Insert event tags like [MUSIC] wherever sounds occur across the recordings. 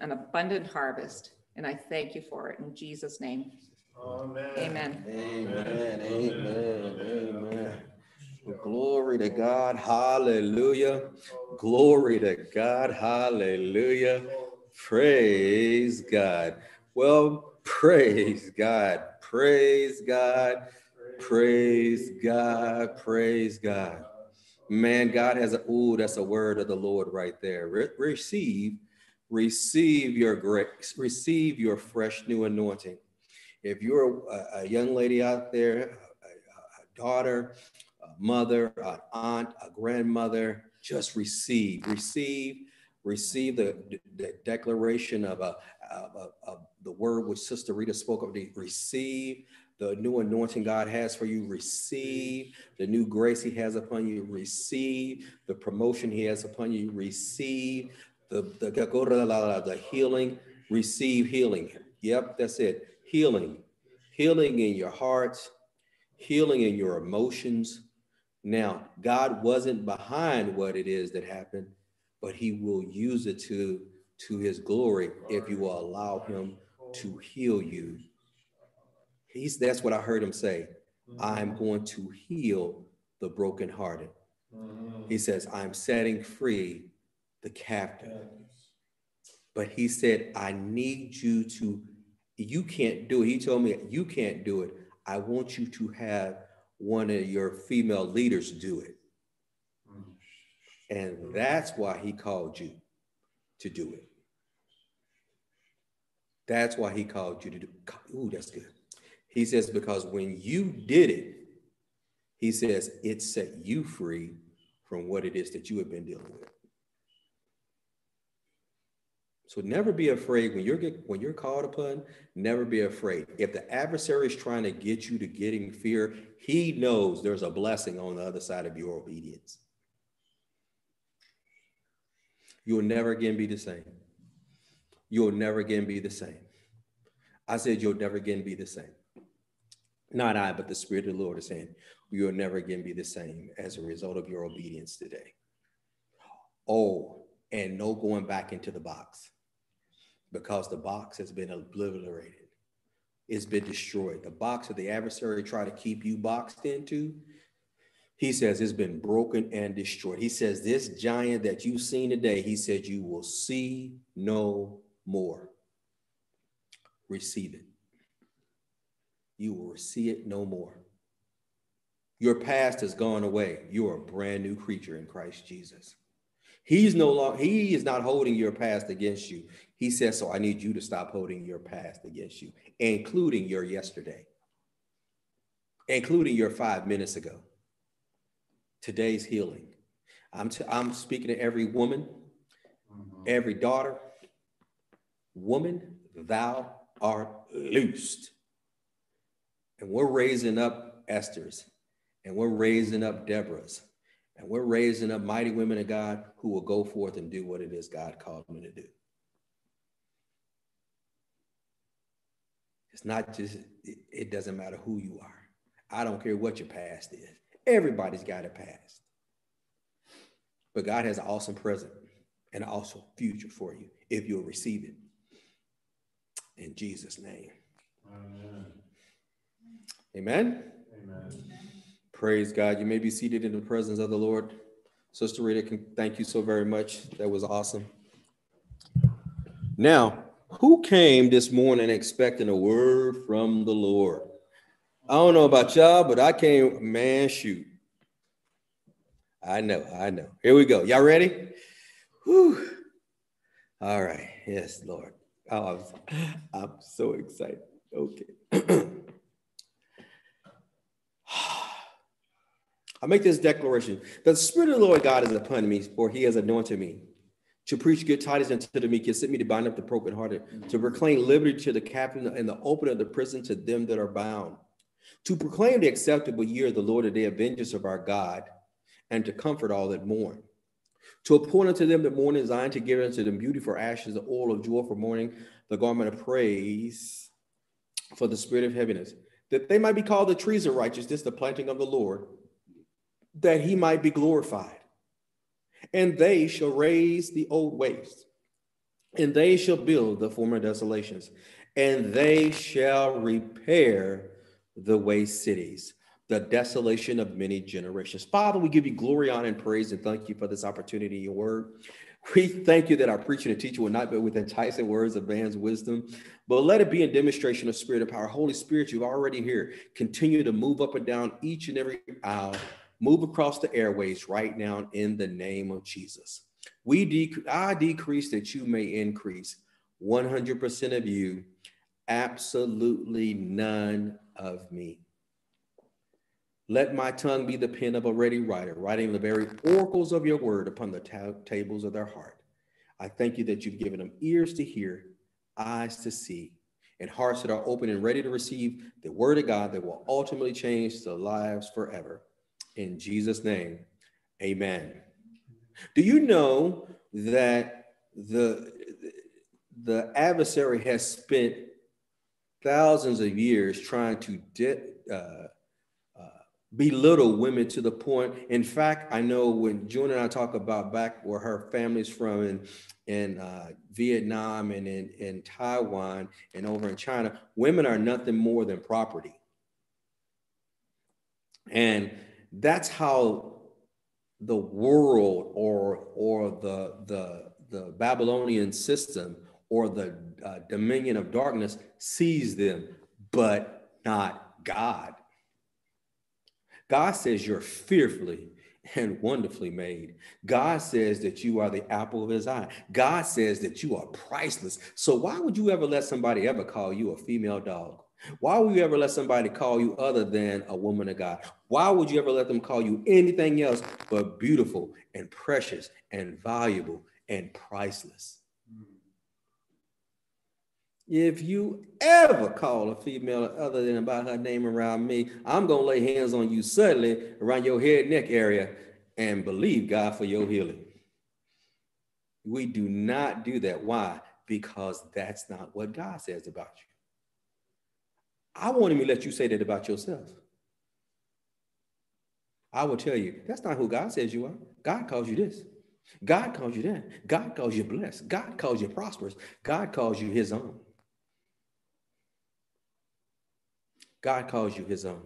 an abundant harvest. And I thank you for it in Jesus' name. Amen. Amen. Amen. Amen. Amen. Glory to God. Hallelujah. Glory to God. Hallelujah. Praise God. Well, praise God. Praise God. Praise God. Praise God. Man, God has a, ooh, that's a word of the Lord right there. Re- receive, receive your grace, receive your fresh new anointing. If you're a, a young lady out there, a, a daughter, a mother, an aunt, a grandmother, just receive, receive, receive the, the declaration of, a, of, of the word which Sister Rita spoke of. Receive the new anointing God has for you. Receive the new grace He has upon you. Receive the promotion He has upon you. Receive the, the, the healing. Receive healing. Yep, that's it. Healing. Healing in your hearts, healing in your emotions. Now, God wasn't behind what it is that happened, but He will use it to, to His glory if you will allow Him to heal you He's that's what I heard him say. I'm going to heal the brokenhearted. He says, I'm setting free the captive. But he said, I need you to, you can't do it. He told me, you can't do it. I want you to have one of your female leaders do it. And that's why he called you to do it. That's why he called you to do. Ooh, that's good. He says, because when you did it, he says, it set you free from what it is that you have been dealing with. So never be afraid when you're get, when you're called upon. Never be afraid. If the adversary is trying to get you to getting fear, he knows there's a blessing on the other side of your obedience. You will never again be the same. You will never again be the same. I said you'll never again be the same. Not I, but the Spirit of the Lord is saying, you will never again be the same as a result of your obedience today. Oh, and no going back into the box because the box has been obliterated. It's been destroyed. The box that the adversary tried to keep you boxed into, he says it's been broken and destroyed. He says, This giant that you've seen today, he said, you will see no more. Receive it you will see it no more. Your past has gone away. You are a brand new creature in Christ Jesus. He's no longer, he is not holding your past against you. He says, So I need you to stop holding your past against you, including your yesterday, including your five minutes ago. Today's healing. I'm, t- I'm speaking to every woman, mm-hmm. every daughter. Woman, thou art loosed. And we're raising up Esther's, and we're raising up Deborah's, and we're raising up mighty women of God who will go forth and do what it is God called them to do. It's not just, it doesn't matter who you are. I don't care what your past is. Everybody's got a past. But God has an awesome present and an awesome future for you if you'll receive it. In Jesus' name. Amen. Amen? Amen. Praise God. You may be seated in the presence of the Lord. Sister Rita, thank you so very much. That was awesome. Now, who came this morning expecting a word from the Lord? I don't know about y'all, but I came, man, shoot. I know, I know. Here we go. Y'all ready? Whew. All right. Yes, Lord. Oh, I'm, I'm so excited. Okay. [CLEARS THROAT] I make this declaration the Spirit of the Lord God is upon me, for he has anointed me to preach good tidings unto the meek, and sent me to bind up the brokenhearted, to mm-hmm. proclaim liberty to the captain and the opening of the prison to them that are bound, to proclaim the acceptable year of the Lord, and the day of vengeance of our God, and to comfort all that mourn. To appoint unto them that mourn in Zion, to give unto them beauty for ashes, the oil of joy for mourning, the garment of praise for the spirit of heaviness, that they might be called the trees of righteousness, the planting of the Lord that he might be glorified. And they shall raise the old waste and they shall build the former desolations, and they shall repair the waste cities, the desolation of many generations. Father, we give you glory, honor, and praise, and thank you for this opportunity your word. [LAUGHS] We thank you that our preacher and teacher will not be with enticing words of man's wisdom, but let it be in demonstration of spirit and power. Holy Spirit, you've already here. Continue to move up and down each and every aisle, move across the airways right now in the name of Jesus. We dec- I decrease that you may increase. 100% of you, absolutely none of me. Let my tongue be the pen of a ready writer, writing the very oracles of your word upon the ta- tables of their heart. I thank you that you've given them ears to hear, eyes to see, and hearts that are open and ready to receive the word of God that will ultimately change their lives forever. In Jesus' name, amen. Do you know that the, the adversary has spent thousands of years trying to de- uh, uh, belittle women to the point. In fact, I know when June and I talk about back where her family's from in, in uh, Vietnam and in, in Taiwan and over in China, women are nothing more than property. And that's how the world or or the the the Babylonian system or the uh, dominion of darkness sees them, but not God. God says you're fearfully and wonderfully made. God says that you are the apple of his eye. God says that you are priceless. So why would you ever let somebody ever call you a female dog? Why would you ever let somebody call you other than a woman of God? Why would you ever let them call you anything else but beautiful and precious and valuable and priceless? If you ever call a female other than about her name around me, I'm going to lay hands on you suddenly around your head neck area and believe God for your healing. We do not do that. Why? Because that's not what God says about you. I won't even let you say that about yourself. I will tell you, that's not who God says you are. God calls you this. God calls you that. God calls you blessed. God calls you prosperous. God calls you his own. God calls you his own.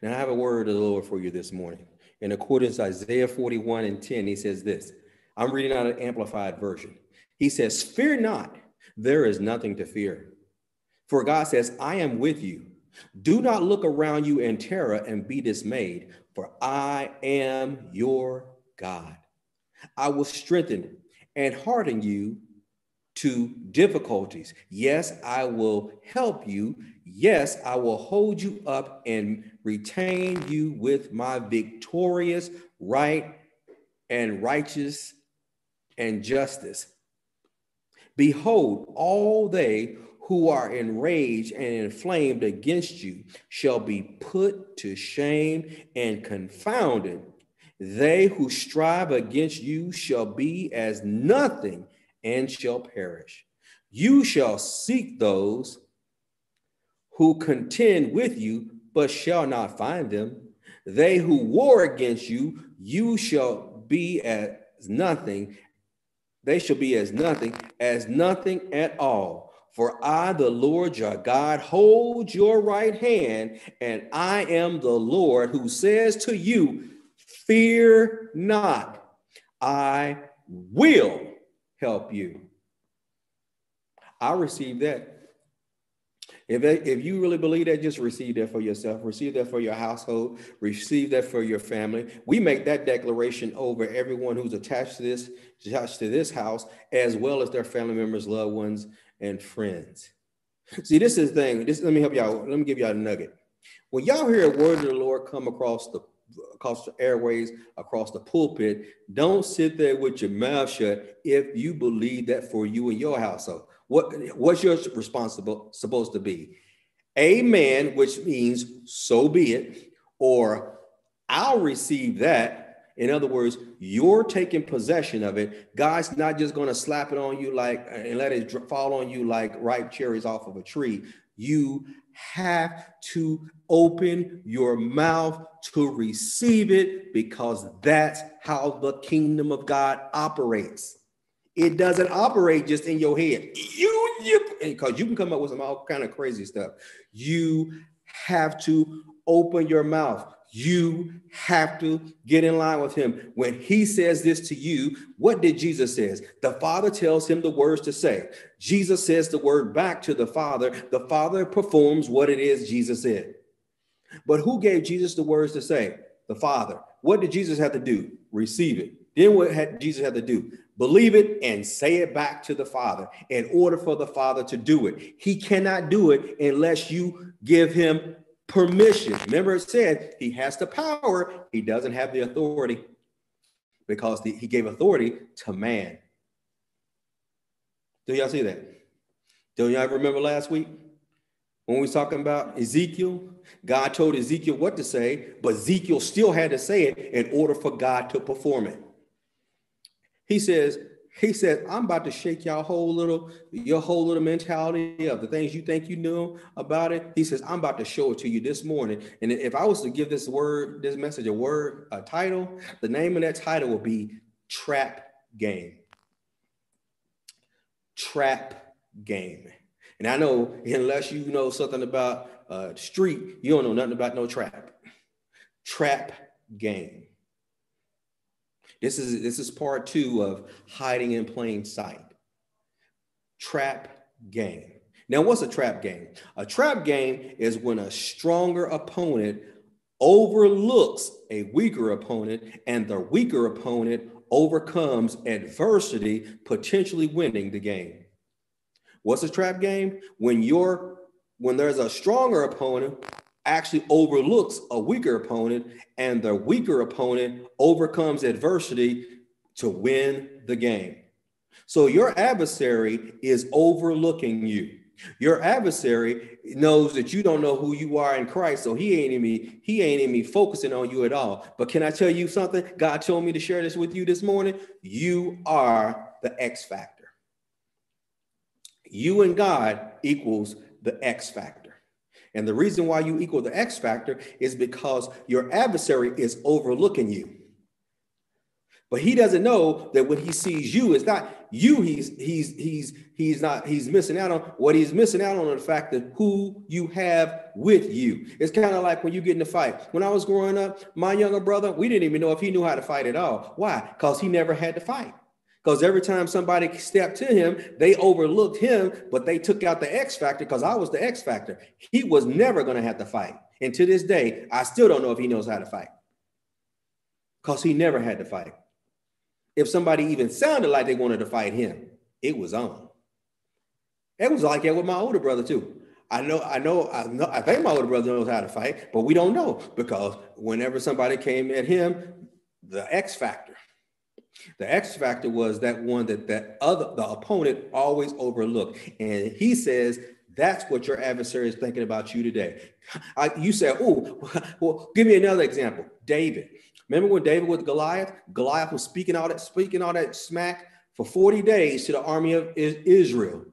Now, I have a word of the Lord for you this morning. In accordance to Isaiah 41 and 10, he says this. I'm reading out an amplified version. He says, Fear not, there is nothing to fear. For God says, I am with you. Do not look around you in terror and be dismayed, for I am your God. I will strengthen and harden you to difficulties. Yes, I will help you. Yes, I will hold you up and retain you with my victorious right and righteous and justice. Behold, all they who are enraged and inflamed against you shall be put to shame and confounded. They who strive against you shall be as nothing and shall perish. You shall seek those who contend with you, but shall not find them. They who war against you, you shall be as nothing. They shall be as nothing, as nothing at all. For I, the Lord your God, hold your right hand, and I am the Lord who says to you, Fear not, I will help you. I receive that. If, if you really believe that, just receive that for yourself, receive that for your household, receive that for your family. We make that declaration over everyone who's attached to this, attached to this house, as well as their family members, loved ones, and friends. See, this is the thing. This let me help y'all. Let me give y'all a nugget. When y'all hear a word of the Lord come across the across the airways, across the pulpit. Don't sit there with your mouth shut if you believe that for you and your household. What, what's your responsible supposed to be? Amen, which means so be it, or I'll receive that. In other words, you're taking possession of it. God's not just going to slap it on you like and let it fall on you like ripe cherries off of a tree. You have to open your mouth to receive it because that's how the kingdom of God operates. It doesn't operate just in your head. You, because you can come up with some all kind of crazy stuff. You have to open your mouth. You have to get in line with him. When he says this to you, what did Jesus says? The Father tells him the words to say. Jesus says the word back to the Father. The Father performs what it is Jesus said. But who gave Jesus the words to say? The Father. What did Jesus have to do? Receive it. Then what had Jesus had to do? Believe it and say it back to the Father in order for the Father to do it. He cannot do it unless you give him permission. Remember, it said he has the power, he doesn't have the authority because the, he gave authority to man. Do y'all see that? Do y'all remember last week when we was talking about Ezekiel? God told Ezekiel what to say, but Ezekiel still had to say it in order for God to perform it. He says, he said, I'm about to shake y'all whole little, your whole little mentality of the things you think you knew about it. He says, I'm about to show it to you this morning. And if I was to give this word, this message, a word, a title, the name of that title will be Trap Game. Trap Game. And I know unless you know something about uh, street, you don't know nothing about no trap. Trap Game. This is this is part two of hiding in plain sight. Trap game. Now, what's a trap game? A trap game is when a stronger opponent overlooks a weaker opponent and the weaker opponent overcomes adversity, potentially winning the game. What's a trap game? When you're when there's a stronger opponent actually overlooks a weaker opponent, and the weaker opponent overcomes adversity to win the game. So your adversary is overlooking you. Your adversary knows that you don't know who you are in Christ, so he ain't even he ain't even focusing on you at all. But can I tell you something? God told me to share this with you this morning. You are the X factor. You and God equals the X factor. And the reason why you equal the X factor is because your adversary is overlooking you. But he doesn't know that when he sees you, it's not you he's he's he's he's not he's missing out on what he's missing out on the fact that who you have with you. It's kind of like when you get in a fight. When I was growing up, my younger brother, we didn't even know if he knew how to fight at all. Why? Because he never had to fight. Because every time somebody stepped to him, they overlooked him, but they took out the X factor because I was the X factor. He was never going to have to fight. And to this day, I still don't know if he knows how to fight because he never had to fight. If somebody even sounded like they wanted to fight him, it was on. It was like that with my older brother, too. I know, I know, I know, I think my older brother knows how to fight, but we don't know because whenever somebody came at him, the X factor the X factor was that one that that other the opponent always overlooked, and he says that's what your adversary is thinking about you today. I, you said, "Oh, [LAUGHS] well, give me another example." David. Remember when David was Goliath? Goliath was speaking all that speaking all that smack for 40 days to the army of Israel.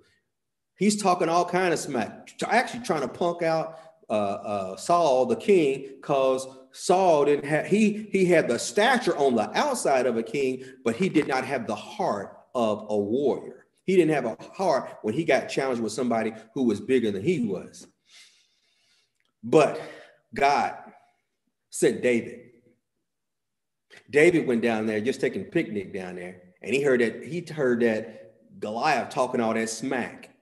He's talking all kind of smack, actually trying to punk out uh, uh, Saul, the king, because Saul didn't have he he had the stature on the outside of a king, but he did not have the heart of a warrior. He didn't have a heart when he got challenged with somebody who was bigger than he was. But God sent David. David went down there just taking picnic down there, and he heard that he heard that Goliath talking all that smack.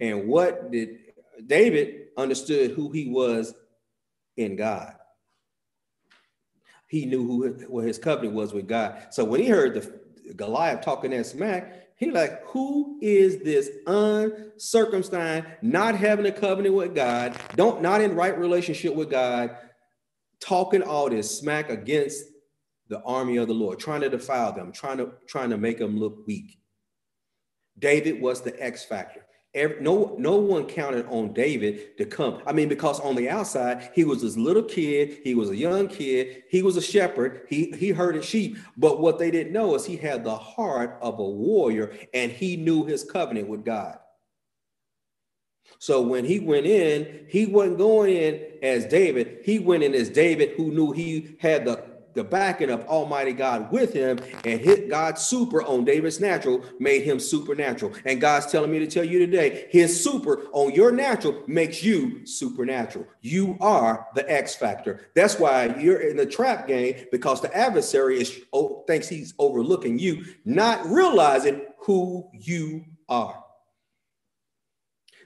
And what did David understood who he was in God? He knew who what his covenant was with God. So when he heard the Goliath talking that smack, he like, who is this uncircumcised, not having a covenant with God, don't not in right relationship with God, talking all this smack against the army of the Lord, trying to defile them, trying to trying to make them look weak. David was the X factor. Every, no, no one counted on David to come. I mean, because on the outside, he was this little kid, he was a young kid, he was a shepherd, he, he herded sheep. But what they didn't know is he had the heart of a warrior and he knew his covenant with God. So when he went in, he wasn't going in as David, he went in as David who knew he had the the backing of Almighty God with him and hit God super on David's natural made him supernatural. And God's telling me to tell you today, his super on your natural makes you supernatural. You are the X factor. That's why you're in the trap game because the adversary is oh, thinks he's overlooking you, not realizing who you are.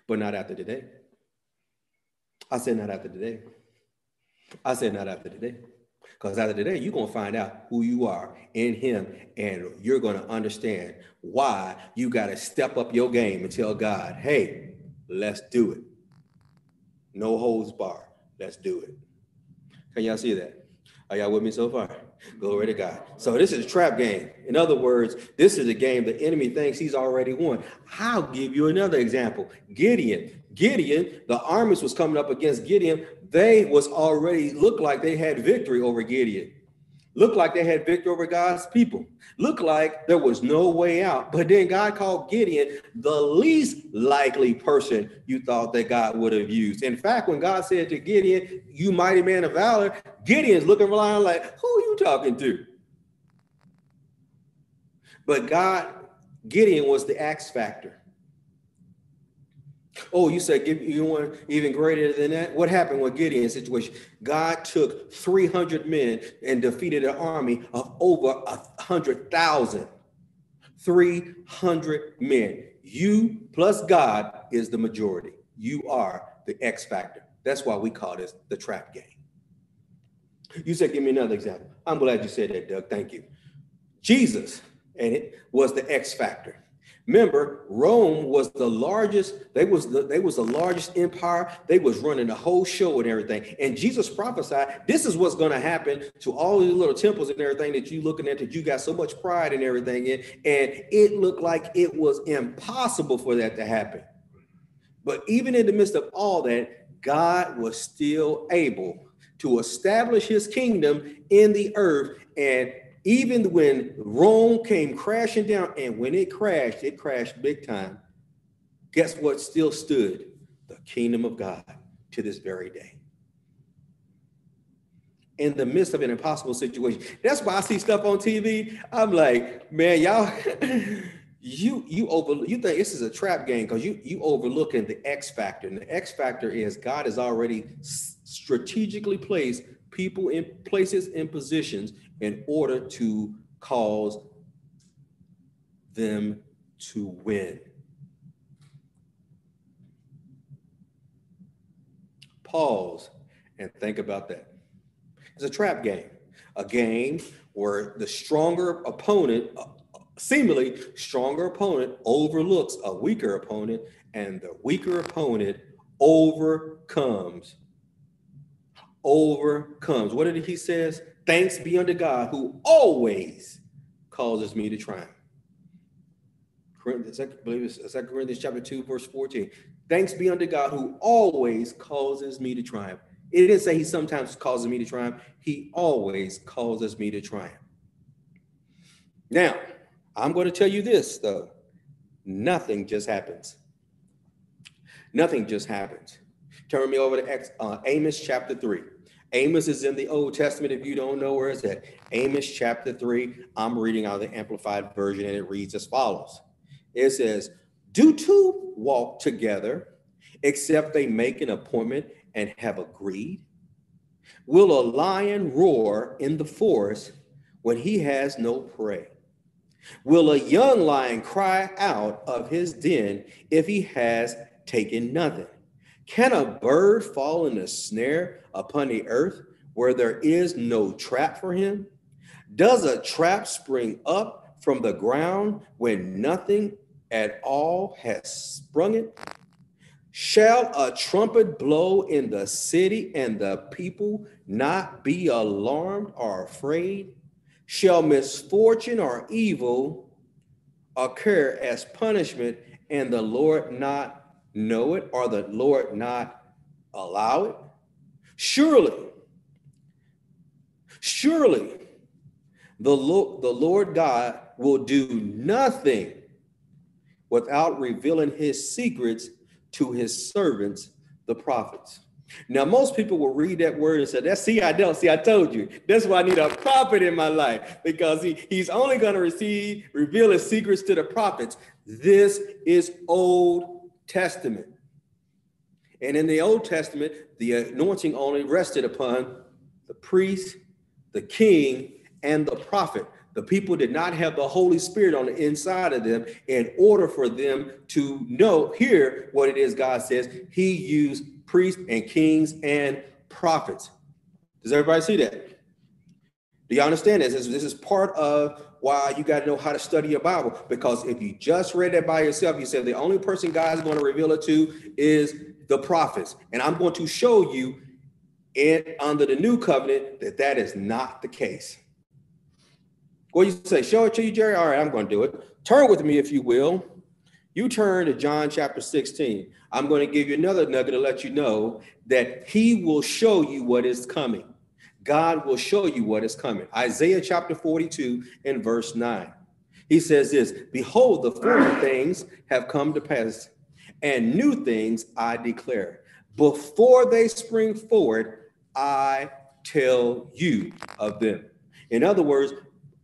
But not after today. I said not after today. I said not after today. Because after today, you're going to find out who you are in Him, and you're going to understand why you got to step up your game and tell God, hey, let's do it. No holds bar. Let's do it. Can y'all see that? Are y'all with me so far? Glory to God. So this is a trap game. In other words, this is a game the enemy thinks he's already won. I'll give you another example. Gideon. Gideon, the armies was coming up against Gideon. They was already looked like they had victory over Gideon. Looked like they had victory over God's people. Looked like there was no way out. But then God called Gideon the least likely person you thought that God would have used. In fact, when God said to Gideon, You mighty man of valor, Gideon's looking around like, Who are you talking to? But God, Gideon was the X factor. Oh, you said give you one even greater than that? What happened with Gideon's situation? God took 300 men and defeated an army of over a hundred thousand. 300 men. You plus God is the majority. You are the X factor. That's why we call this the trap game. You said, give me another example. I'm glad you said that, Doug. Thank you. Jesus, and it was the X factor. Remember, Rome was the largest, they was the, they was the largest empire. They was running the whole show and everything. And Jesus prophesied, this is what's going to happen to all these little temples and everything that you looking at that you got so much pride and everything in. And it looked like it was impossible for that to happen. But even in the midst of all that, God was still able to establish his kingdom in the earth and even when Rome came crashing down, and when it crashed, it crashed big time. Guess what still stood? The kingdom of God to this very day. In the midst of an impossible situation. That's why I see stuff on TV. I'm like, man, y'all, [LAUGHS] you you over you think this is a trap game because you you overlooking the X factor. And the X factor is God has already strategically placed people in places and positions in order to cause them to win. Pause and think about that. It's a trap game, a game where the stronger opponent, uh, seemingly stronger opponent, overlooks a weaker opponent, and the weaker opponent overcomes. Overcomes. What did he says? Thanks be unto God who always causes me to triumph. Corinthians, I believe it's 2 Corinthians chapter 2, verse 14. Thanks be unto God who always causes me to triumph. It didn't say he sometimes causes me to triumph. He always causes me to triumph. Now, I'm going to tell you this, though. Nothing just happens. Nothing just happens. Turn me over to uh, Amos chapter 3. Amos is in the Old Testament. If you don't know where it's at, Amos chapter 3, I'm reading out of the Amplified Version, and it reads as follows It says, Do two walk together except they make an appointment and have agreed? Will a lion roar in the forest when he has no prey? Will a young lion cry out of his den if he has taken nothing? Can a bird fall in a snare upon the earth where there is no trap for him? Does a trap spring up from the ground when nothing at all has sprung it? Shall a trumpet blow in the city and the people not be alarmed or afraid? Shall misfortune or evil occur as punishment and the Lord not know it or the Lord not allow it? Surely, surely the Lord, the Lord God will do nothing without revealing his secrets to his servants, the prophets. Now, most people will read that word and say, That's see, I don't see, I told you. That's why I need a prophet in my life because he, he's only going to receive, reveal his secrets to the prophets. This is Old Testament. And in the Old Testament, the anointing only rested upon the priest, the king, and the prophet. The people did not have the Holy Spirit on the inside of them in order for them to know, hear what it is God says. He used priests and kings and prophets. Does everybody see that? Do you understand this? This, is part of why you got to know how to study your Bible. Because if you just read that by yourself, you said the only person God's going to reveal it to is the prophets. And I'm going to show you in under the new covenant that that is not the case. What you say? Show it to you, Jerry? All right, I'm going to do it. Turn with me, if you will. You turn to John chapter 16. I'm going to give you another nugget to let you know that he will show you what is coming. God will show you what is coming. Isaiah chapter 42 and verse 9. He says this Behold, the former things have come to pass, and new things I declare. Before they spring forward, I tell you of them. In other words,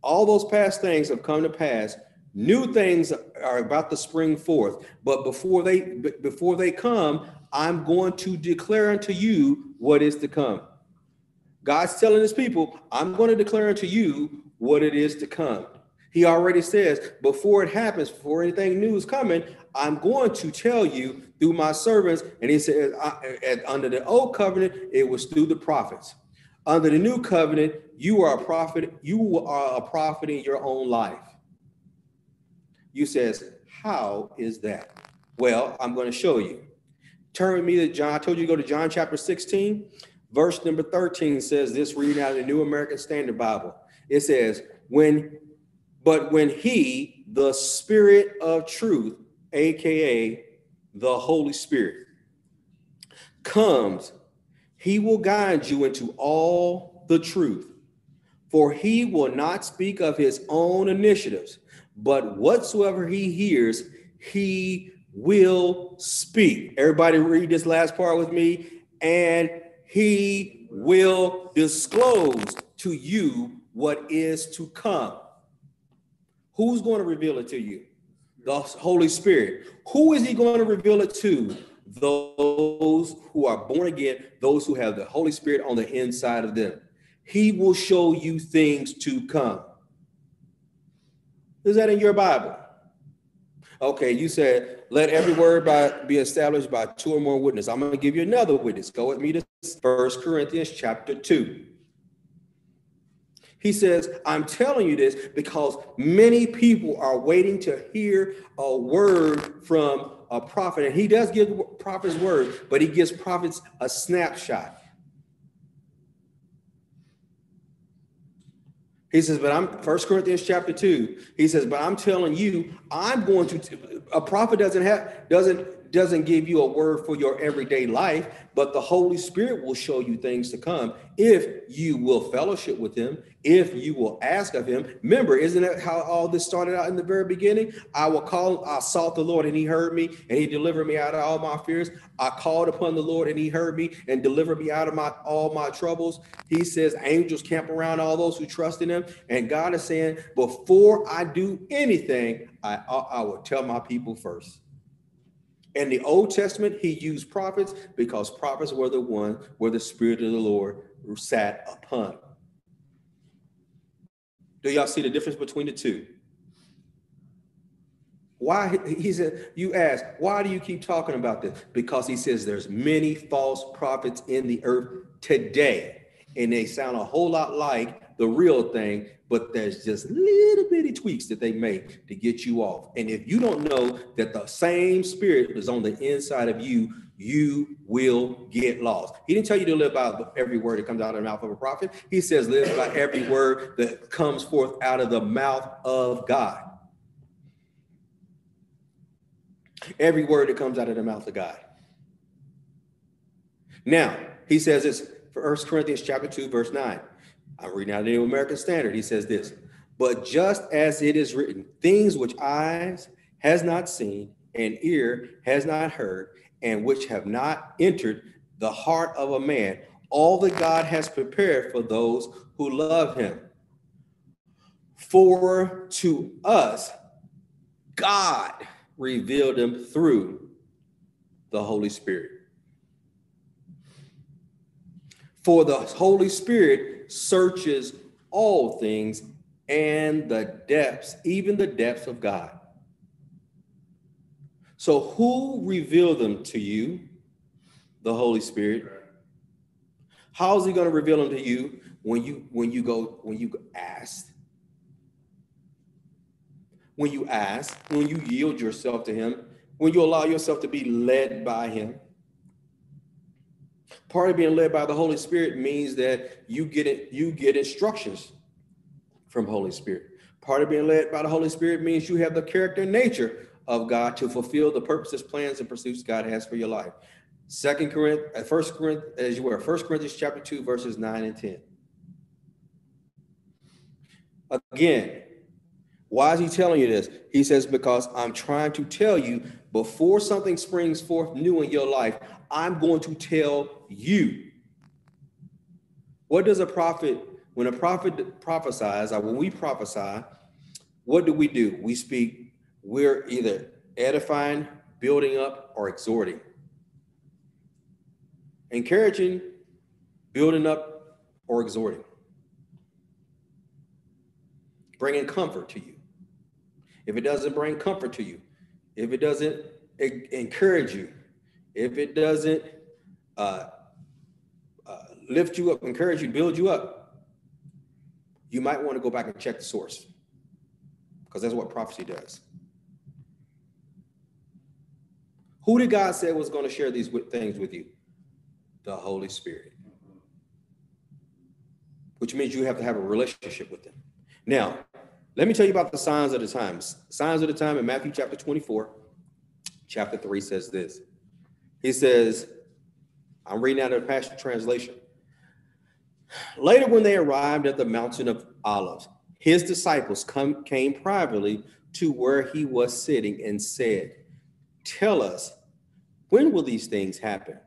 all those past things have come to pass. New things are about to spring forth, but before they before they come, I'm going to declare unto you what is to come. God's telling his people, I'm going to declare unto you what it is to come. He already says, before it happens, before anything new is coming, I'm going to tell you through my servants. And he says, under the old covenant, it was through the prophets. Under the new covenant, you are a prophet. You are a prophet in your own life. You says, how is that? Well, I'm going to show you. Turn with me to John. I told you to go to John chapter 16. Verse number 13 says this, reading out of the New American Standard Bible. It says, when, but when he, the spirit of truth, aka the Holy Spirit, comes, he will guide you into all the truth. For he will not speak of his own initiatives, but whatsoever he hears, he will speak. Everybody read this last part with me. And he will disclose to you what is to come. Who's going to reveal it to you? The Holy Spirit. Who is he going to reveal it to? Those who are born again, those who have the Holy Spirit on the inside of them. He will show you things to come. Is that in your Bible? Okay, you said, let every word by, be established by two or more witnesses. I'm going to give you another witness. Go with me to First Corinthians chapter 2. He says, I'm telling you this because many people are waiting to hear a word from a prophet. And he does give prophets word, but he gives prophets a snapshot. He says, but I'm First Corinthians chapter 2. He says, but I'm telling you, I'm going to a prophet doesn't have doesn't doesn't give you a word for your everyday life, but the Holy Spirit will show you things to come if you will fellowship with him, if you will ask of him. Remember, isn't that how all this started out in the very beginning? I will call, I sought the Lord and he heard me and he delivered me out of all my fears. I called upon the Lord and he heard me and delivered me out of my all my troubles. He says angels camp around all those who trust in him. And God is saying, before I do anything, I, I will tell my people first. In the Old Testament, he used prophets because prophets were the one where the Spirit of the Lord sat upon. Do y'all see the difference between the two? Why he said, you ask, why do you keep talking about this? Because he says there's many false prophets in the earth today, and they sound a whole lot like the real thing, but there's just little bitty tweaks that they make to get you off. And if you don't know that the same spirit is on the inside of you, you will get lost. He didn't tell you to live by every word that comes out of the mouth of a prophet. He says, live by every word that comes forth out of the mouth of God. Every word that comes out of the mouth of God. Now, he says this, First Corinthians chapter 2, verse 9. I'm reading out of the New American Standard. He says this, but just as it is written, things which eyes has not seen and ear has not heard, and which have not entered the heart of a man, all that God has prepared for those who love him. For to us, God revealed them through the Holy Spirit. For the Holy Spirit searches all things and the depths, even the depths of God. So, who revealed them to you? The Holy Spirit. How is He going to reveal them to you when you when you go when you ask? When you ask, when you yield yourself to Him, when you allow yourself to be led by Him. Part of being led by the Holy Spirit means that you get it, you get instructions from Holy Spirit. Part of being led by the Holy Spirit means you have the character and nature of God to fulfill the purposes, plans, and pursuits God has for your life. Second Corinthians, uh, First Corinthians, as you were, First Corinthians chapter two, verses nine and ten. Again, why is he telling you this? He says, Because I'm trying to tell you before something springs forth new in your life, I'm going to tell you. What does a prophet, when a prophet prophesies, or when we prophesy, what do we do? We speak, we're either edifying, building up, or exhorting. Encouraging, building up, or exhorting. Bringing comfort to you. If it doesn't bring comfort to you, if it doesn't encourage you, if it doesn't uh, uh, lift you up, encourage you, build you up, you might want to go back and check the source because that's what prophecy does. Who did God say was going to share these things with you? The Holy Spirit. Which means you have to have a relationship with Him. Now, let me tell you about the signs of the times. Signs of the time in Matthew chapter 24, chapter 3 says this. He says, I'm reading out of the Passion Translation. Later, when they arrived at the mountain of Olives, his disciples come, came privately to where he was sitting and said, Tell us, when will these things happen?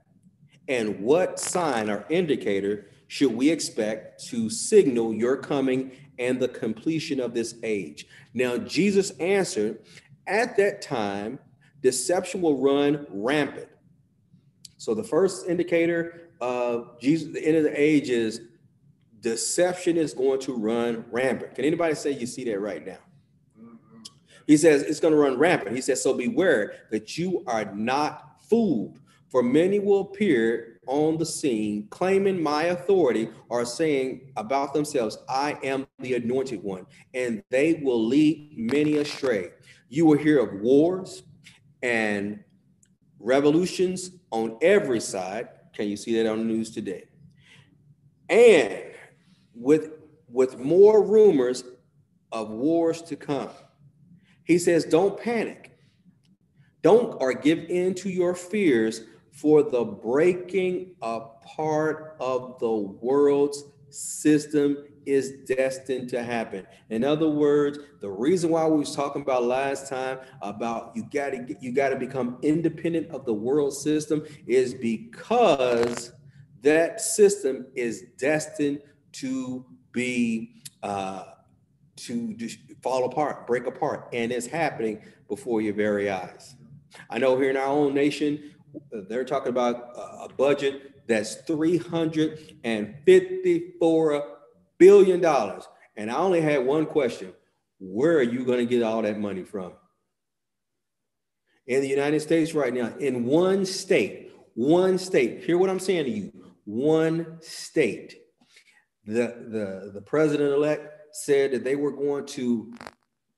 And what sign or indicator should we expect to signal your coming and the completion of this age? Now, Jesus answered, At that time, deception will run rampant so the first indicator of Jesus, the end of the age is deception is going to run rampant. Can anybody say you see that right now? He says it's going to run rampant. He says, so beware that you are not fooled, for many will appear on the scene claiming my authority or saying about themselves, I am the anointed one, and they will lead many astray. You will hear of wars and revolutions on every side. Can you see that on the news today? And with with more rumors of wars to come. He says, don't panic. Don't or give in to your fears for the breaking apart of the world's system is destined to happen. In other words, the reason why we was talking about last time about you got to you got to become independent of the world system is because that system is destined to be uh, to fall apart, break apart, and it's happening before your very eyes. I know here in our own nation, they're talking about a budget that's 354 billion dollars. And I only had one question where are you going to get all that money from? In the United States right now, in one state, one state, hear what I'm saying to you one state, the, the, the president elect said that they were going to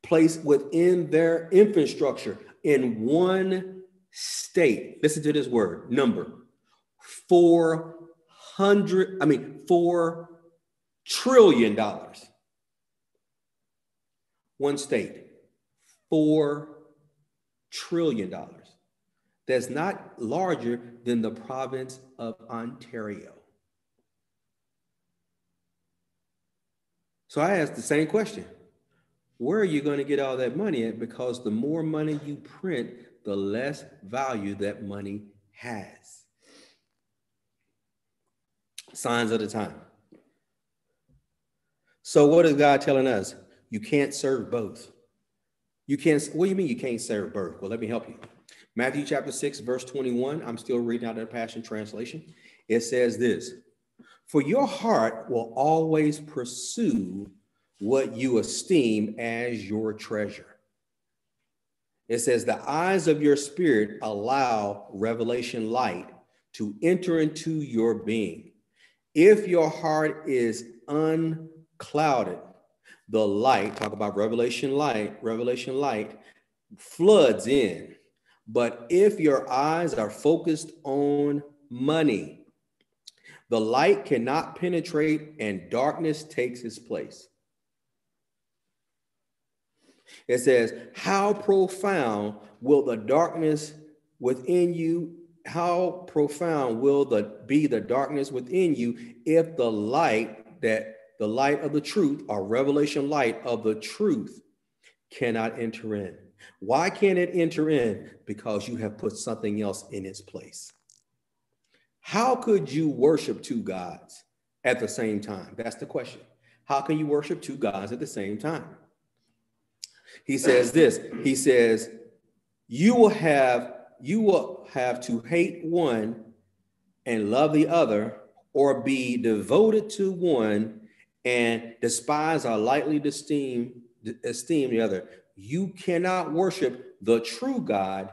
place within their infrastructure in one state, listen to this word number 400, I mean, 4 trillion dollars. One state, four trillion dollars. That's not larger than the province of Ontario. So I asked the same question. Where are you going to get all that money at? Because the more money you print, the less value that money has. Signs of the time. So, what is God telling us? You can't serve both. You can't, what do you mean you can't serve both? Well, let me help you. Matthew chapter 6, verse 21. I'm still reading out of the Passion Translation. It says this For your heart will always pursue what you esteem as your treasure. It says, The eyes of your spirit allow revelation light to enter into your being. If your heart is unclouded, the light, talk about revelation light, revelation light floods in. But if your eyes are focused on money, the light cannot penetrate and darkness takes its place. It says, How profound will the darkness within you? How profound will the be the darkness within you if the light that the light of the truth or revelation light of the truth cannot enter in? Why can't it enter in? Because you have put something else in its place. How could you worship two gods at the same time? That's the question. How can you worship two gods at the same time? He says this. He says, "You will have you will have to hate one and love the other, or be devoted to one and despise or lightly esteem esteem the other. You cannot worship the true God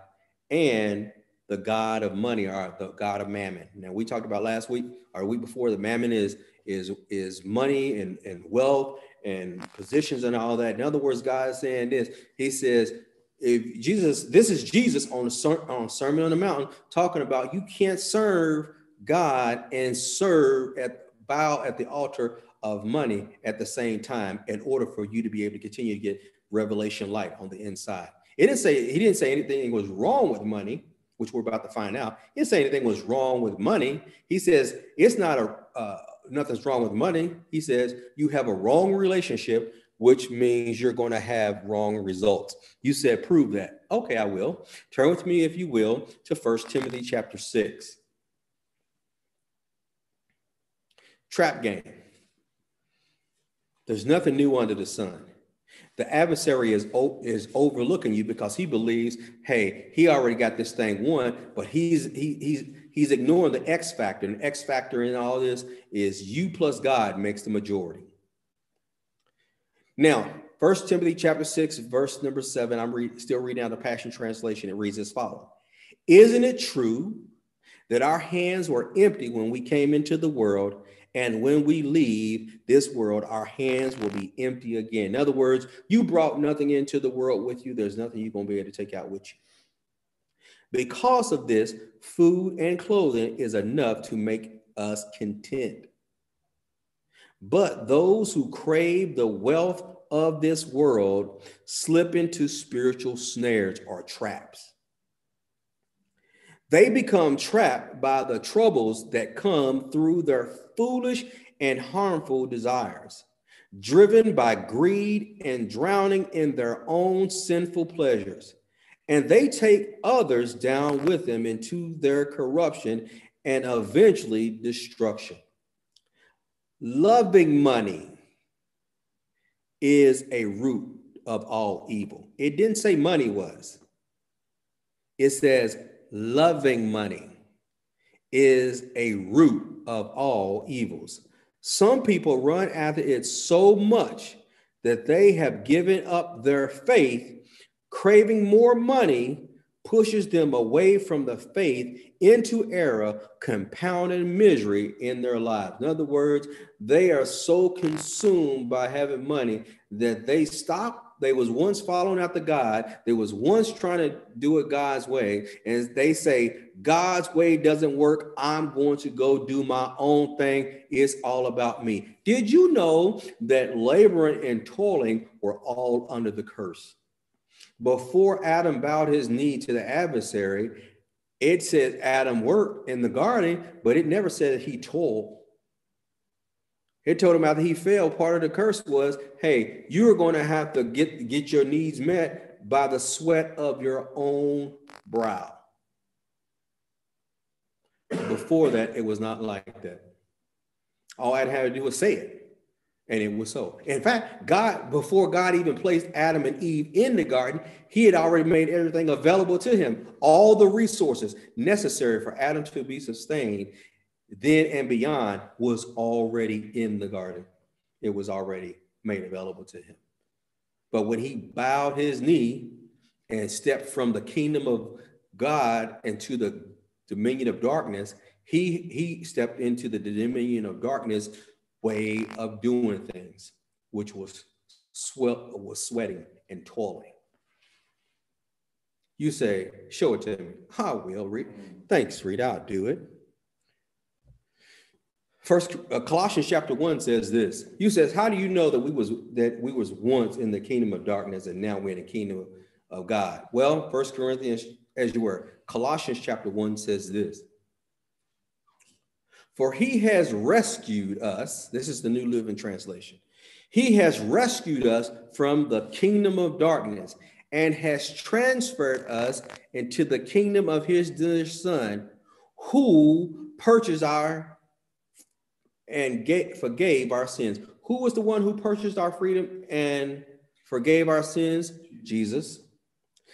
and the God of money or the God of mammon. Now we talked about last week or week before the mammon is is is money and, and wealth and positions and all that. In other words, God is saying this. He says, if Jesus, this is Jesus on the on Sermon on the Mountain talking about you can't serve God and serve at bow at the altar of money at the same time in order for you to be able to continue to get revelation light on the inside. It didn't say he didn't say anything was wrong with money, which we're about to find out. He didn't say anything was wrong with money. He says it's not a uh, nothing's wrong with money. He says you have a wrong relationship, which means you're going to have wrong results. You said, prove that. Okay, I will. Turn with me, if you will, to First Timothy chapter 6. Trap game. There's nothing new under the sun. The adversary is, is overlooking you because he believes, hey, he already got this thing won, but he's he, he's he's ignoring the X factor. And the X factor in all this is you plus God makes the majority. Now, First Timothy chapter 6, verse number 7, I'm re- still reading out the Passion Translation. It reads as follows Isn't it true that our hands were empty when we came into the world? And when we leave this world, our hands will be empty again. In other words, you brought nothing into the world with you. There's nothing you're going to be able to take out with you. Because of this, food and clothing is enough to make us content. But those who crave the wealth of this world slip into spiritual snares or traps. They become trapped by the troubles that come through their foolish and harmful desires, driven by greed and drowning in their own sinful pleasures and they take others down with them into their corruption and eventually destruction. Loving money is a root of all evil. It didn't say money was, it says loving money is a root of all evils. Some people run after it so much that they have given up their faith Craving more money pushes them away from the faith into error, compounding misery in their lives. In other words, they are so consumed by having money that they stop. They was once following after God. They was once trying to do it God's way. And they say, God's way doesn't work. I'm going to go do my own thing. It's all about me. Did you know that laboring and toiling were all under the curse? Before Adam bowed his knee to the adversary, it said Adam worked in the garden, but it never said he toiled. It told him after he fell, part of the curse was, hey, you're going to have to get, get your needs met by the sweat of your own brow. Before that, it was not like that. All Adam had to do was say it. And it was so. In fact, God, before God even placed Adam and Eve in the garden, he had already made everything available to him. All the resources necessary for Adam to be sustained then and beyond was already in the garden. It was already made available to him. But when he bowed his knee and stepped from the kingdom of God into the dominion of darkness, he, he stepped into the dominion of darkness way of doing things, which was sweat, was sweating and toiling. You say, show it to me. I will read. Thanks, Read. I'll do it. First uh, Colossians chapter 1 says this. You says, How do you know that we was that we was once in the kingdom of darkness and now we're in the kingdom of God? Well, First Corinthians, as you were, Colossians chapter 1 says this. For he has rescued us. This is the New Living Translation. He has rescued us from the kingdom of darkness and has transferred us into the kingdom of his dear son, who purchased our and forgave our sins. Who was the one who purchased our freedom and forgave our sins? Jesus.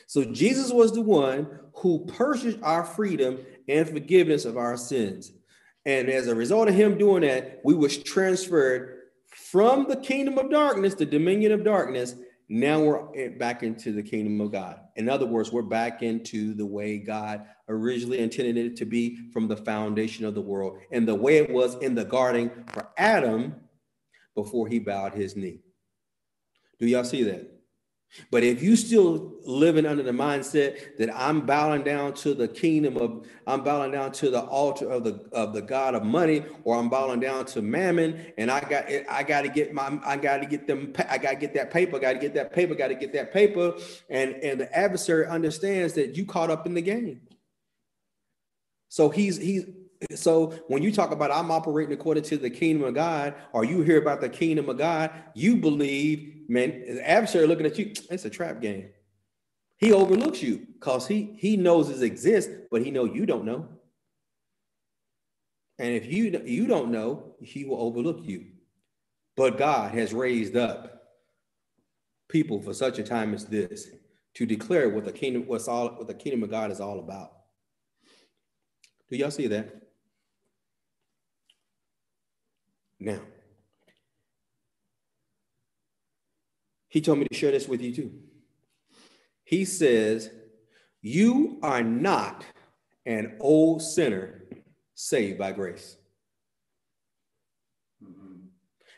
So Jesus was the one who purchased our freedom and forgiveness of our sins. And as a result of him doing that, we was transferred from the kingdom of darkness, the dominion of darkness. Now we're back into the kingdom of God. In other words, we're back into the way God originally intended it to be from the foundation of the world and the way it was in the garden for Adam before he bowed his knee. Do y'all see that? But if you still living under the mindset that I'm bowing down to the kingdom of, I'm bowing down to the altar of the of the God of money, or I'm bowing down to mammon, and I got I got to get my I got to get them I got to get that paper, got to get that paper, got to get that paper, and and the adversary understands that you caught up in the game. So he's he's so when you talk about I'm operating according to the kingdom of God, or you hear about the kingdom of God, you believe man, the adversary looking at you, it's a trap game. He overlooks you because he he knows it exists, but he know you don't know. And if you you don't know, he will overlook you. But God has raised up people for such a time as this to declare what the kingdom what's all what the kingdom of God is all about. Do y'all see that? Now, He told me to share this with you too. He says, You are not an old sinner saved by grace. Mm-hmm.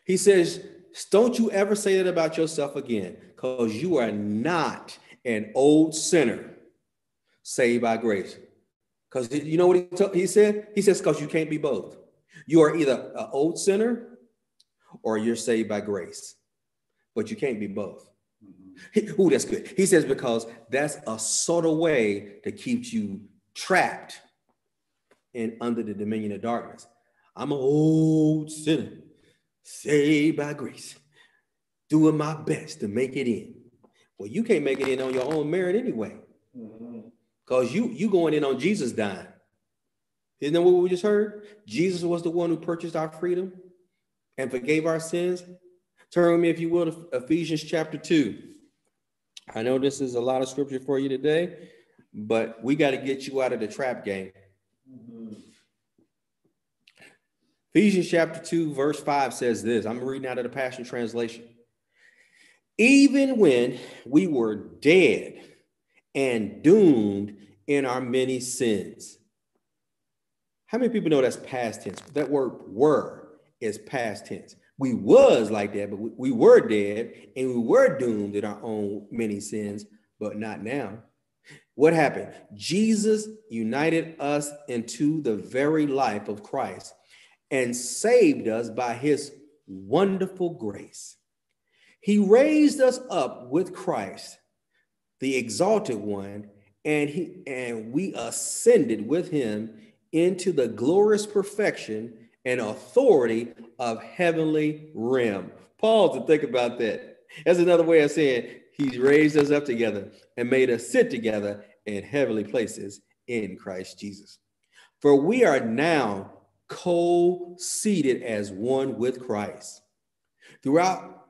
He says, Don't you ever say that about yourself again, because you are not an old sinner saved by grace. Because you know what he, t- he said? He says, Because you can't be both. You are either an old sinner or you're saved by grace but you can't be both. Mm-hmm. Ooh, that's good. He says, because that's a sort of way to keep you trapped and under the dominion of darkness. I'm an old sinner, saved by grace, doing my best to make it in. Well, you can't make it in on your own merit anyway. Because mm-hmm. you you going in on Jesus dying. Isn't that what we just heard? Jesus was the one who purchased our freedom and forgave our sins Turn with me, if you will, to Ephesians chapter 2. I know this is a lot of scripture for you today, but we got to get you out of the trap game. Mm-hmm. Ephesians chapter 2, verse 5 says this. I'm reading out of the Passion Translation. Even when we were dead and doomed in our many sins. How many people know that's past tense? That word were is past tense we was like that, but we, we were dead and we were doomed in our own many sins, but not now. What happened? Jesus united us into the very life of Christ and saved us by his wonderful grace. He raised us up with Christ, the exalted one, and he and we ascended with him into the glorious perfection and authority of heavenly realm. Pause to think about that. That's another way of saying he's raised us up together and made us sit together in heavenly places in Christ Jesus. For we are now co seated as one with Christ. Throughout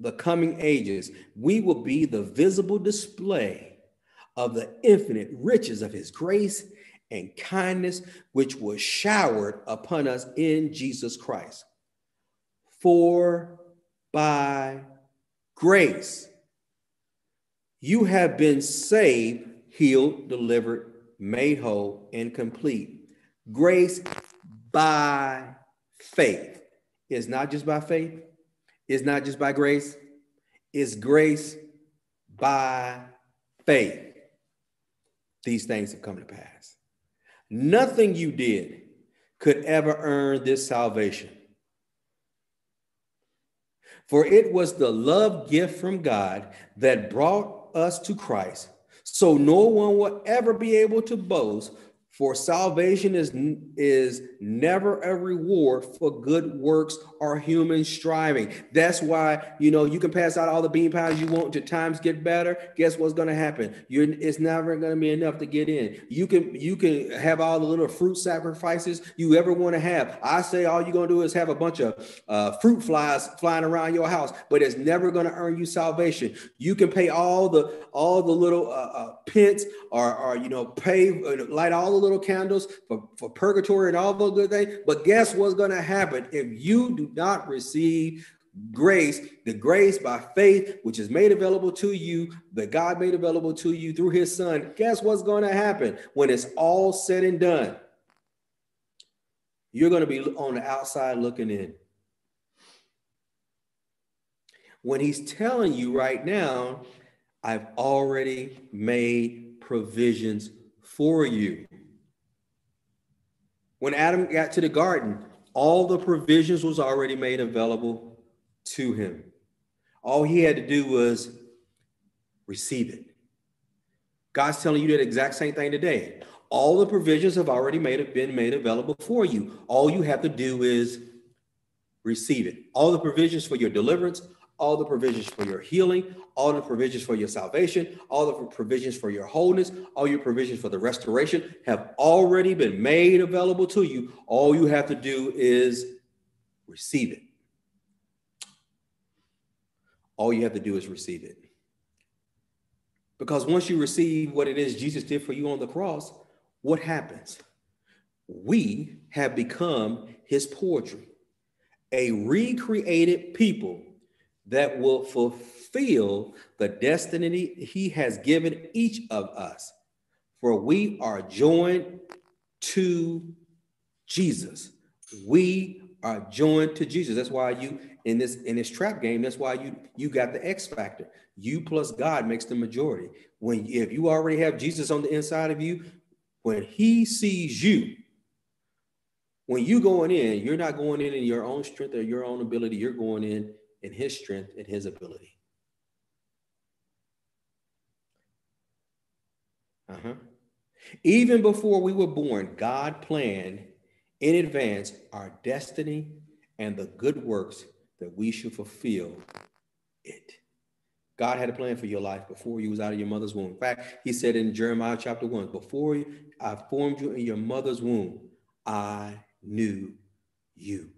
the coming ages, we will be the visible display of the infinite riches of his grace and kindness, which was showered upon us in Jesus Christ. For by grace you have been saved, healed, delivered, made whole, and complete. Grace by faith. It's not just by faith, it's not just by grace, it's grace by faith. These things have come to pass. Nothing you did could ever earn this salvation. For it was the love gift from God that brought us to Christ. So no one will ever be able to boast for salvation is, is never a reward for good works or human striving. That's why, you know, you can pass out all the bean pies you want to times get better. Guess what's going to happen? You're, it's never going to be enough to get in. You can, you can have all the little fruit sacrifices you ever want to have. I say all you're going to do is have a bunch of uh, fruit flies flying around your house, but it's never going to earn you salvation. You can pay all the, all the little uh, uh, pence or, or, you know, pay, uh, light all the little candles for, for purgatory and all those good things. But guess what's going to happen if you do not receive grace, the grace by faith, which is made available to you, that God made available to you through his son? Guess what's going to happen when it's all said and done? You're going to be on the outside looking in. When he's telling you right now, I've already made provisions for you. When Adam got to the garden, all the provisions was already made available to him. All he had to do was receive it. God's telling you that exact same thing today. All the provisions have already made been made available for you. All you have to do is receive it. All the provisions for your deliverance, all the provisions for your healing, all the provisions for your salvation, all the provisions for your wholeness, all your provisions for the restoration have already been made available to you. All you have to do is receive it. All you have to do is receive it. Because once you receive what it is Jesus did for you on the cross, what happens? We have become his poetry, a recreated people that will fulfill the destiny he has given each of us. For we are joined to Jesus. We are joined to Jesus. That's why you in this in this trap game. That's why you you got the X factor. You plus God makes the majority. When if you already have Jesus on the inside of you, when He sees you, when you going in, you're not going in in your own strength or your own ability. You're going in in his strength and his ability. Uh-huh. Even before we were born, God planned in advance our destiny and the good works that we should fulfill it. God had a plan for your life before you was out of your mother's womb. In fact, he said in Jeremiah chapter 1, before I formed you in your mother's womb, I knew you.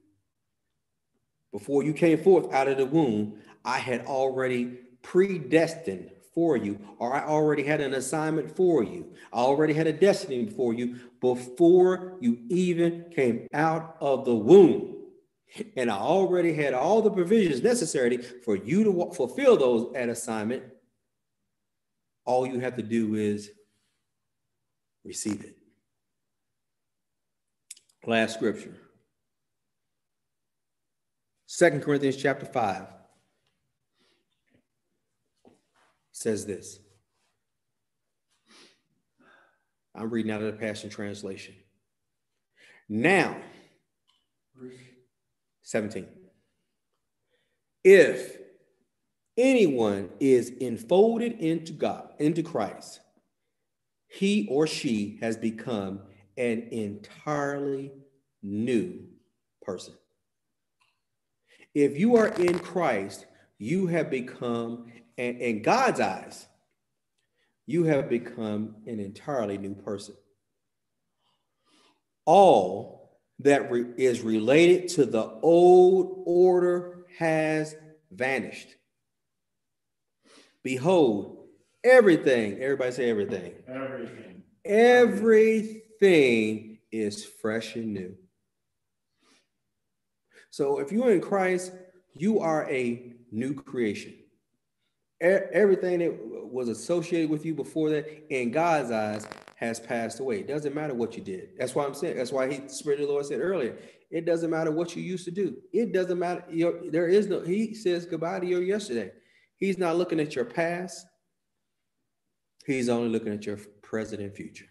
Before you came forth out of the womb, I had already predestined for you, or I already had an assignment for you. I already had a destiny for you before you even came out of the womb. And I already had all the provisions necessary for you to fulfill those at assignment. All you have to do is receive it. Last scripture. Second Corinthians chapter 5 says this. I'm reading out of the Passion Translation. Now, 17. If anyone is enfolded into God, into Christ, he or she has become an entirely new person. If you are in Christ, you have become, and in God's eyes, you have become an entirely new person. All that re- is related to the old order has vanished. Behold, everything, everybody say everything. Everything. Everything is fresh and new. So if you're in Christ, you are a new creation. Everything that was associated with you before that, in God's eyes, has passed away. It doesn't matter what you did. That's why I'm saying. That's why He, Spirit of the Lord said earlier. It doesn't matter what you used to do. It doesn't matter. Your, there is no. He says goodbye to your yesterday. He's not looking at your past. He's only looking at your present and future.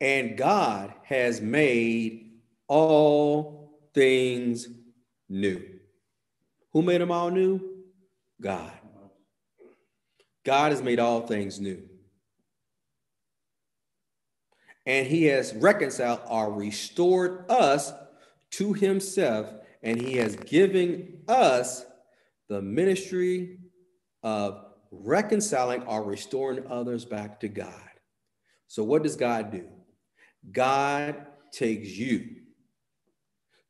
And God has made all things new. Who made them all new? God. God has made all things new. And he has reconciled or restored us to himself, and he has given us the ministry of reconciling or restoring others back to God. So, what does God do? God takes you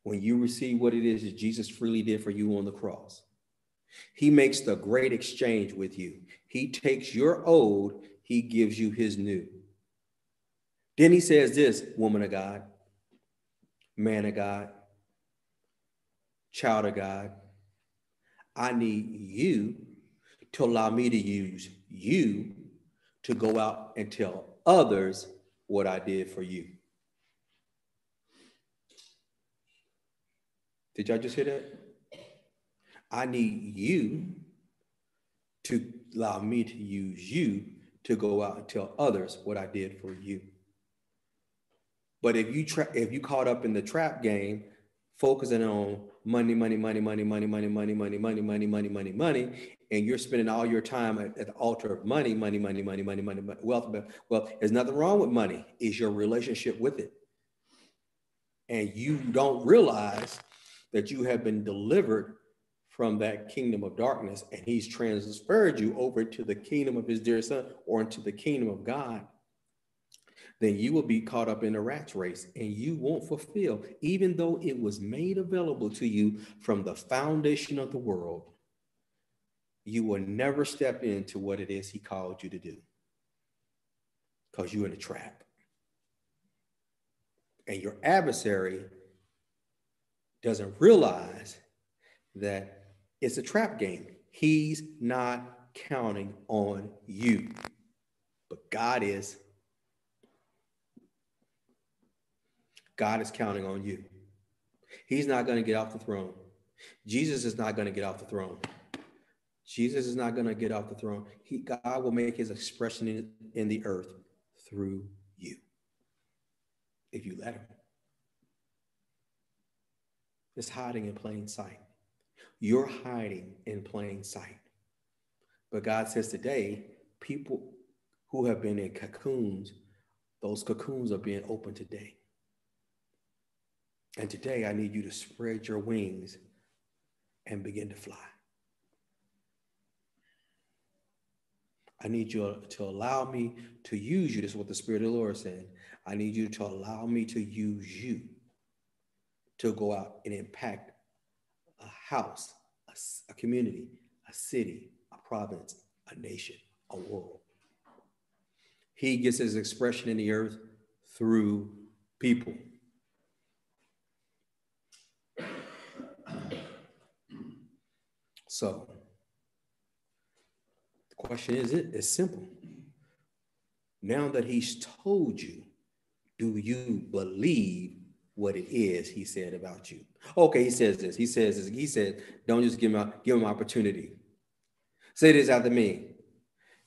when you receive what it is that Jesus freely did for you on the cross. He makes the great exchange with you. He takes your old, he gives you his new. Then he says this, woman of God, man of God, child of God, I need you to allow me to use you to go out and tell others what I did for you. Did y'all just hear that? I need you to allow me to use you to go out and tell others what I did for you. But if you tra- if you caught up in the trap game, focusing on money, money, money, money, money, money, money, money, money, money, money, money, money, money and you're spending all your time at, at the altar of money, money, money, money, money, money, money, wealth. Well, there's nothing wrong with money. Is your relationship with it, and you don't realize that you have been delivered from that kingdom of darkness, and He's transferred you over to the kingdom of His dear Son or into the kingdom of God then you will be caught up in a rat's race and you won't fulfill, even though it was made available to you from the foundation of the world. You will never step into what it is he called you to do because you're in a trap. And your adversary doesn't realize that it's a trap game. He's not counting on you, but God is. God is counting on you. He's not going to get off the throne. Jesus is not going to get off the throne. Jesus is not going to get off the throne. He, God will make his expression in, in the earth through you if you let him. It's hiding in plain sight. You're hiding in plain sight. But God says today, people who have been in cocoons, those cocoons are being opened today. And today I need you to spread your wings and begin to fly. I need you to allow me to use you. This is what the Spirit of the Lord said. I need you to allow me to use you to go out and impact a house, a, a community, a city, a province, a nation, a world. He gets his expression in the earth through people. So the question is it is simple. Now that he's told you, do you believe what it is he said about you? Okay, he says this. He says this. He said, don't just give him give him opportunity. Say this after me.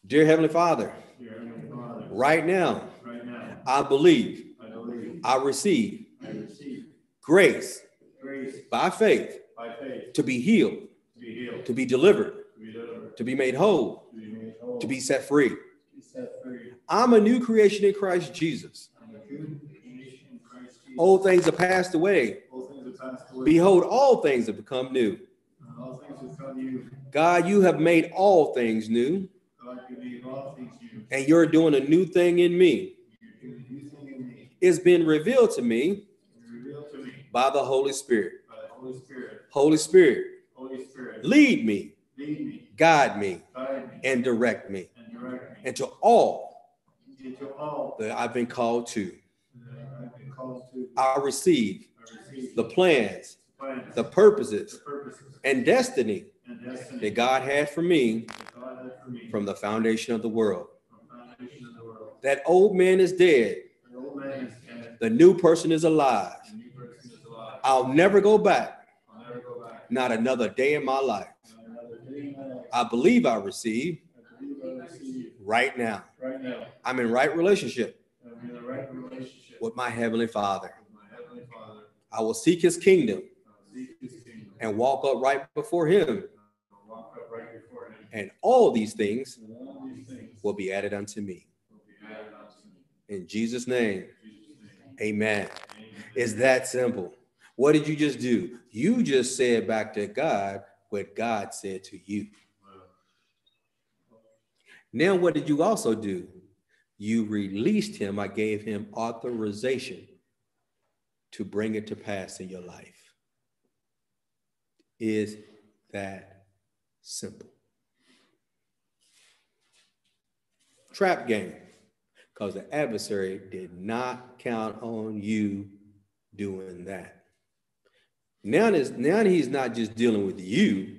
Dear Heavenly Father, Dear Heavenly Father, right now, right now, I believe I believe I receive I receive grace grace by faith by faith to be healed, to be healed, to be delivered, to be delivered, to be made whole, to be made whole, to be set free. to be set free. I'm a new creation in Christ Jesus. Old things are passed away. Behold, uh, all things have become new. God, you have made all things new. And you're doing a new thing in me. It's been revealed to me by the Holy Spirit. Holy Spirit, lead me, guide me, and direct me into all that I've been called to I receive I receive the plans, plans, the the purposes, and destiny and destiny that God had for me that God had for me from the foundation of the world. of world. That old man is dead, The man is dead, the new person is alive. person is alive. I'll never go back, I'll never go back. not another day in my life. Not another day in my life. I believe I receive I believe I receive right now. right now. I'm in right relationship I'm in the right relationship with my Heavenly Father. with my heavenly Father. I will seek His kingdom and walk up right before him. and all these things will be added unto me. In Jesus' name. Amen. It's that simple. What did you just do? You just said back to God what God said to you. Now, what did you also do? You released him. I gave him authorization to bring it to pass in your life. Is that simple? Trap game, because the adversary did not count on you doing that. Now, now he's not just dealing with you,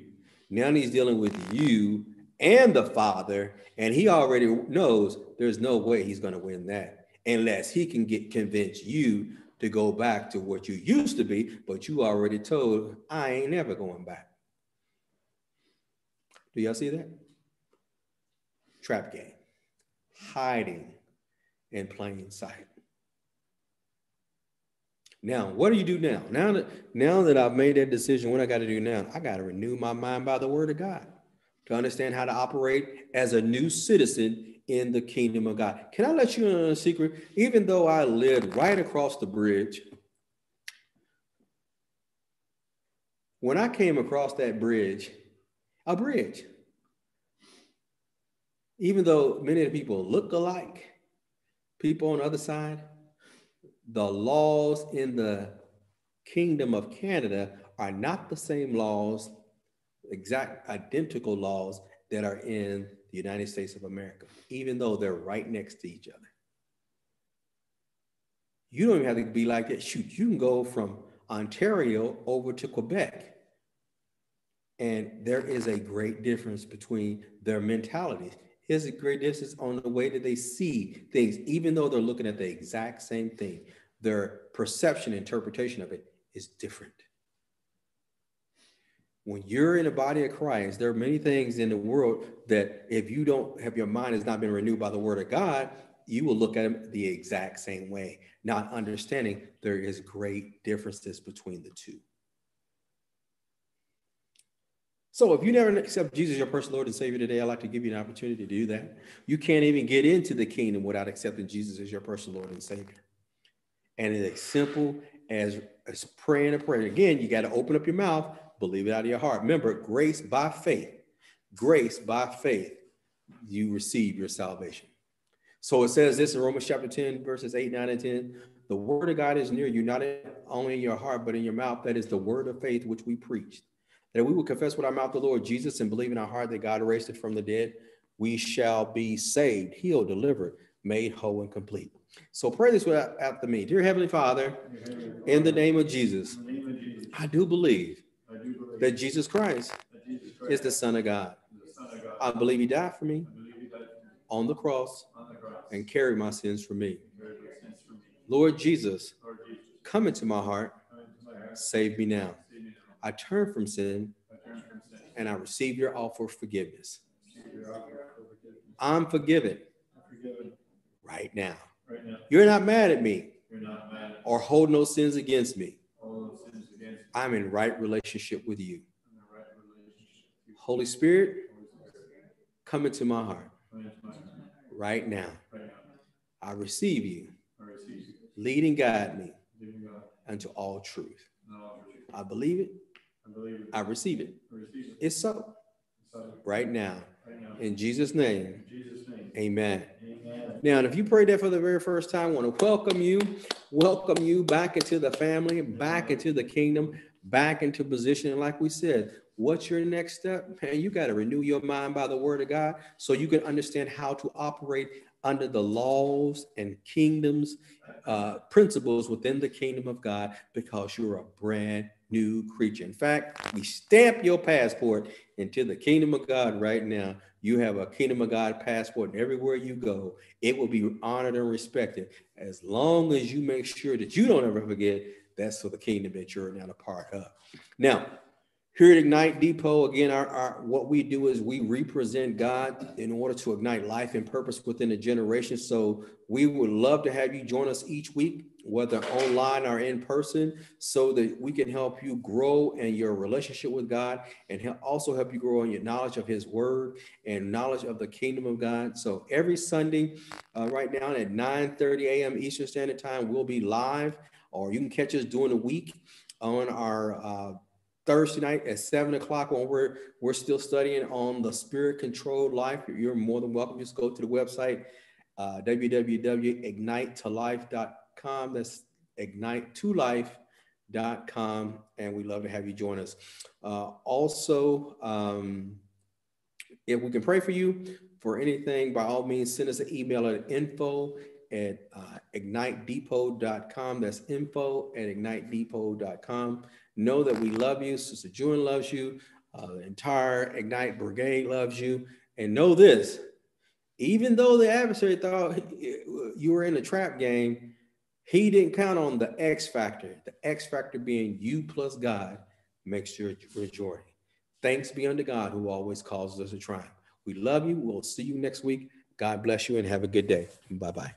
now he's dealing with you and the Father, and he already knows there's no way he's going to win that unless he can get convince you to go back to what you used to be, but you already told, I ain't never going back. Do y'all see that? Trap game, hiding in plain sight. Now, what do you do now? Now that now that I've made that decision, what I got to do now? I got to renew my mind by the word of God to understand how to operate as a new citizen in the kingdom of God. Can I let you in on a secret? Even though I lived right across the bridge, when I came across that bridge, a bridge, even though many of the people look alike, people on the other side, the laws in the kingdom of Canada are not the same laws, exact identical laws that are in the United States of America, even though they're right next to each other. You don't even have to be like that. Shoot, you can go from Ontario over to Quebec. And there is a great difference between their mentalities. There's a great difference on the way that they see things, even though they're looking at the exact same thing. Their perception, interpretation of it is different. When you're in the body of Christ, there are many things in the world that if you don't have your mind has not been renewed by the word of God, you will look at them the exact same way, not understanding there is great differences between the two. So if you never accept Jesus, your personal Lord and Savior today, I'd like to give you an opportunity to do that. You can't even get into the kingdom without accepting Jesus as your personal Lord and Savior. And it's as simple as, as praying a prayer. Again, you got to open up your mouth, believe it out of your heart. Remember, grace by faith, grace by faith, you receive your salvation. So it says this in Romans chapter 10, verses 8, 9, and 10. The word of God is near you, not only in your heart, but in your mouth. That is the word of faith which we preached that we will confess with our mouth the Lord Jesus and believe in our heart that God raised it from the dead, we shall be saved, healed, delivered, made whole and complete. So pray this after me. Dear Heavenly Father, in the name of Jesus, I do believe that Jesus Christ is the Son of God. I believe He died for me on the cross and carried my sins for me. Lord Jesus, come into my heart, save me now. I turn from sin and I receive your offer of forgiveness. I'm forgiven right now. You're not mad at me or hold no sins against me. all those sins against you. I'm in right relationship with you. I'm in the right relationship. Holy Spirit, come into my heart come into my heart right now. I receive you. I receive you. Lead and guide me unto all truth. and all truth. I believe it. I believe it. I receive it. I receive it. It's so right now. right now, In Jesus' name, in Jesus' name, amen. Now, if you prayed that for the very first time, I want to welcome you, welcome you back into the family, back into the kingdom, back into position. And like we said, what's your next step? Man, you got to renew your mind by the word of God so you can understand how to operate under the laws and kingdoms, uh, principles within the kingdom of God because you're a brand new creature. In fact, we stamp your passport into the kingdom of God right now. You have a kingdom of God passport, and everywhere you go, it will be honored and respected as long as you make sure that you don't ever forget that's for the kingdom that you're now a part of. Now, here at Ignite Depot, again, our, our, what we do is we represent God in order to ignite life and purpose within a generation. So we would love to have you join us each week, whether online or in person, so that we can help you grow in your relationship with God and also help you grow in your knowledge of His Word and knowledge of the kingdom of God. So every Sunday, uh, right now at 9 30 a.m. Eastern Standard Time, we'll be live, or you can catch us during the week on our uh, Thursday night at seven o'clock when we're we're still studying on the spirit controlled life. You're more than welcome. Just go to the website uh, www.ignitetolife.com. That's ignite2life.com, and we love to have you join us. Uh, also, um, if we can pray for you for anything, by all means, send us an email at info at uh, ignitedepot.com. That's info at ignitedepot.com. Know that we love you. Sister June loves you. Uh, the entire Ignite Brigade loves you. And know this even though the adversary thought you were in a trap game, he didn't count on the X factor, the X factor being you plus God makes your majority. Thanks be unto God who always causes us to triumph. We love you. We'll see you next week. God bless you and have a good day. Bye bye.